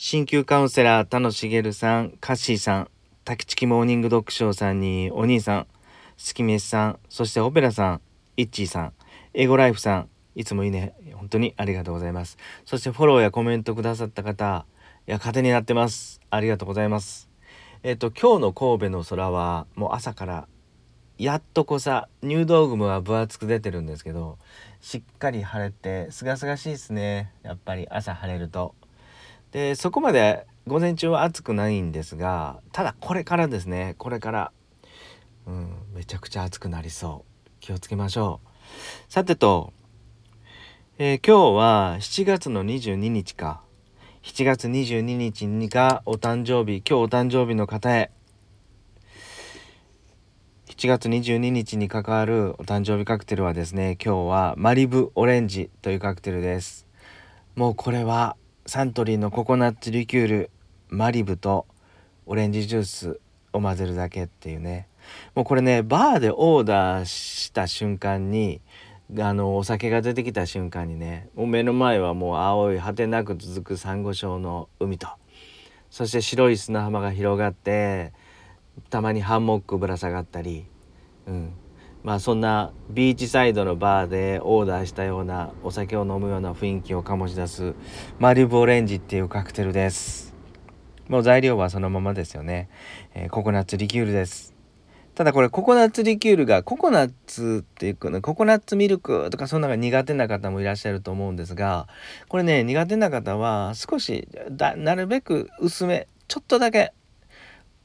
鍼灸カウンセラー田野茂さん、カッシーさん、滝チキモーニング読書さんにお兄さん、スキメスさん、そしてオペラさん、イッチーさん、英語ライフさん、いつもいいね、本当にありがとうございます。そしてフォローやコメントくださった方、いや、糧になってます。ありがとうございます。えっ、と、今日の神戸の空は、もう朝からやっとこさ入道雲は分厚く出てるんですけどしっかり晴れてすがすがしいですねやっぱり朝晴れると。でそこまで午前中は暑くないんですがただこれからですね。これから、うん、めちゃくちゃ暑くなりそう。気をつけましょう。さてと、えー、今日は7月の22日か。7月22日にがお誕生日今日お誕生日の方へ。7月22日に関わるお誕生日カクテルはですね今日はマリブオレンジというカクテルです。もうこれはサントリーのココナッツリキュールマリブとオレンジジュースを混ぜるだけっていうね。もうこれねバーでオーダーした瞬間にあのお酒が出てきた瞬間にねもう目の前はもう青い果てなく続くサンゴ礁の海と。そして白い砂浜が広がってたまにハンモックぶら下がったり、うん、まあそんなビーチサイドのバーでオーダーしたようなお酒を飲むような雰囲気を醸し出すマリブオレンジっていうカクテルです。もう材料はそのままですよね、えー、ココナッツリキュールです。ただこれココナッツリキュールがココナッツっていうかねココナッツミルクとかそんなのが苦手な方もいらっしゃると思うんですがこれね苦手な方は少しだなるべく薄めちょっとだけ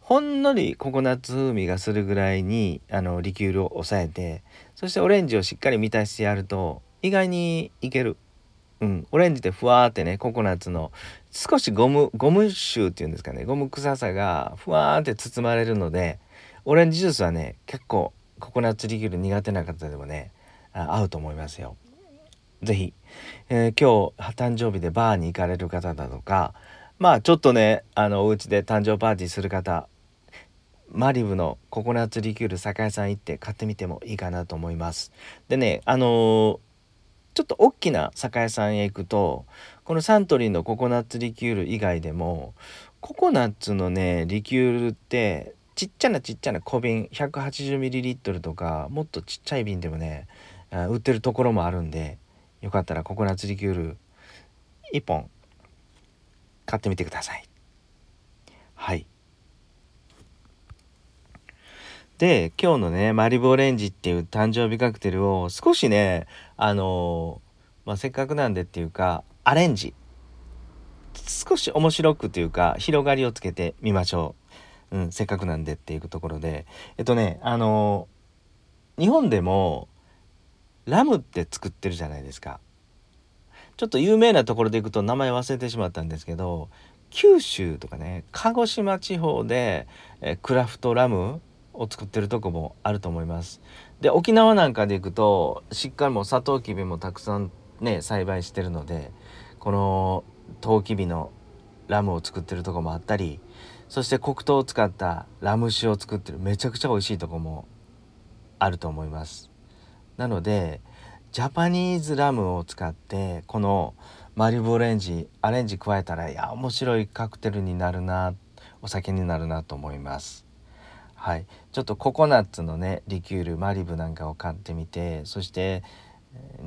ほんのりココナッツ風味がするぐらいにあのリキュールを抑えてそしてオレンジをしっかり満たしてやると意外にいける。うん、オレンジってふわーってねココナッツの少しゴムゴム臭っていうんですかねゴム臭さがふわーって包まれるのでオレンジジュースはね結構ココナッツリキュール苦手な方でもね合うと思いますよ。是非、えー、今日誕生日でバーに行かれる方だとかまあちょっとねあのお家で誕生パーティーする方マリブのココナッツリキュール酒屋さん行って買ってみてもいいかなと思います。でねあのー、ちょっと大きな酒屋さんへ行くとこのサントリーのココナッツリキュール以外でもココナッツのねリキュールってちっちゃなちっちゃな小瓶 180ml とかもっとちっちゃい瓶でもね売ってるところもあるんでよかったらココナッツリキュール1本買ってみてください。はいで今日のねマリブオレンジっていう誕生日カクテルを少しねあのー、まあ、せっかくなんでっていうかアレンジ。少し面白くというか広がりをつけてみましょう、うん、せっかくなんでっていうところで。えっとねあのー、日本でもラムって作ってるじゃないですか。ちょっと有名なところでいくと名前忘れてしまったんですけど九州とかね鹿児島地方でえクラフトラムを作ってるとこもあると思います。で沖縄なんかで行くとしっかりもサトウキビもたくさんね栽培してるのでこのトウキビのラムを作ってるとこもあったりそして黒糖を使ったラム酒を作ってるめちゃくちゃ美味しいとこもあると思います。なのでジャパニーズラムを使ってこのマリブオレンジアレンジ加えたらいや面白いカクテルになるなお酒になるなと思います。はい、ちょっとココナッツのねリキュールマリブなんかを買ってみてそして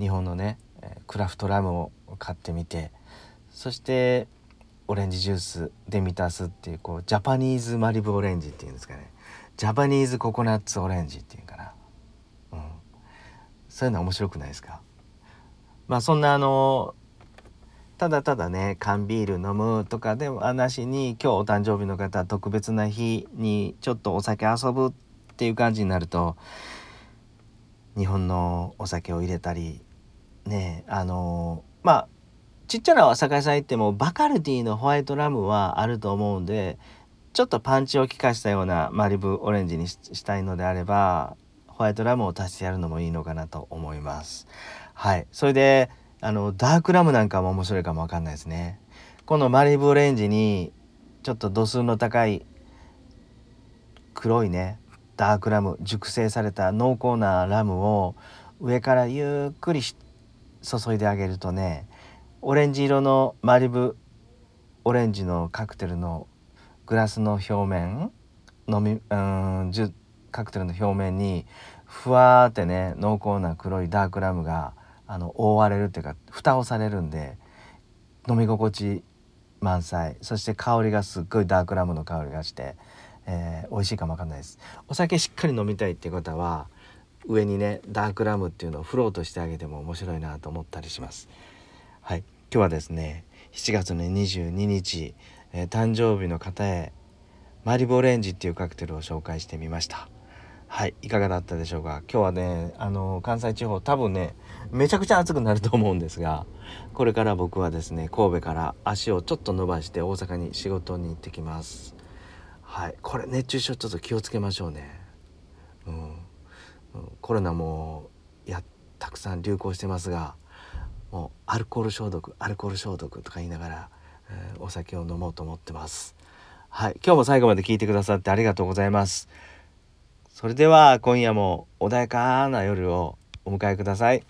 日本のねクラフトラムを買ってみてそしてオレンジジュースで満たすっていうこうジャパニーズマリブオレンジっていうんですかね。ジャパニーズココナッツオレンジっていうかな、うん、そういうの面白くないですか？まあそんなあのただただね缶ビール飲むとかではなしに今日お誕生日の方特別な日にちょっとお酒遊ぶっていう感じになると日本のお酒を入れたりねあのまあちっちゃな酒屋さん行ってもバカルディのホワイトラムはあると思うんでちょっとパンチを効かしたようなマリブオレンジにしたいのであればホワイトラムを足してやるのもいいのかなと思います。はいそれであのダークラムなんかも面白いかもわかんないですね。このマリブオレンジにちょっと度数の高い黒いねダークラム熟成された濃厚なラムを上からゆっくり注いであげるとねオレンジ色のマリブオレンジのカクテルのグラスの表面飲みうんカクテルの表面にふわーってね濃厚な黒いダークラムがあの覆われるっていうか蓋をされるんで飲み心地満載。そして香りがすっごいダークラムの香りがして、えー、美味しいかもわかんないです。お酒しっかり飲みたいっていう方は上にねダークラムっていうのをフロートしてあげても面白いなと思ったりします。はい。今日はですね7月の22日、えー、誕生日の方へマリボオレンジっていうカクテルを紹介してみました。はいいかがだったでしょうか？今日はねあの関西地方多分ねめちゃくちゃ暑くなると思うんですがこれから僕はですね神戸から足をちょっと伸ばして大阪に仕事に行ってきます。はいこれ熱中症ちょっと気をつけましょうね。うんコロナもやたくさん流行してますがもうアルコール消毒アルコール消毒とか言いながら、えー、お酒を飲もうと思ってます。はい今日も最後まで聞いてくださってありがとうございます。それでは今夜も穏やかな夜をお迎えください。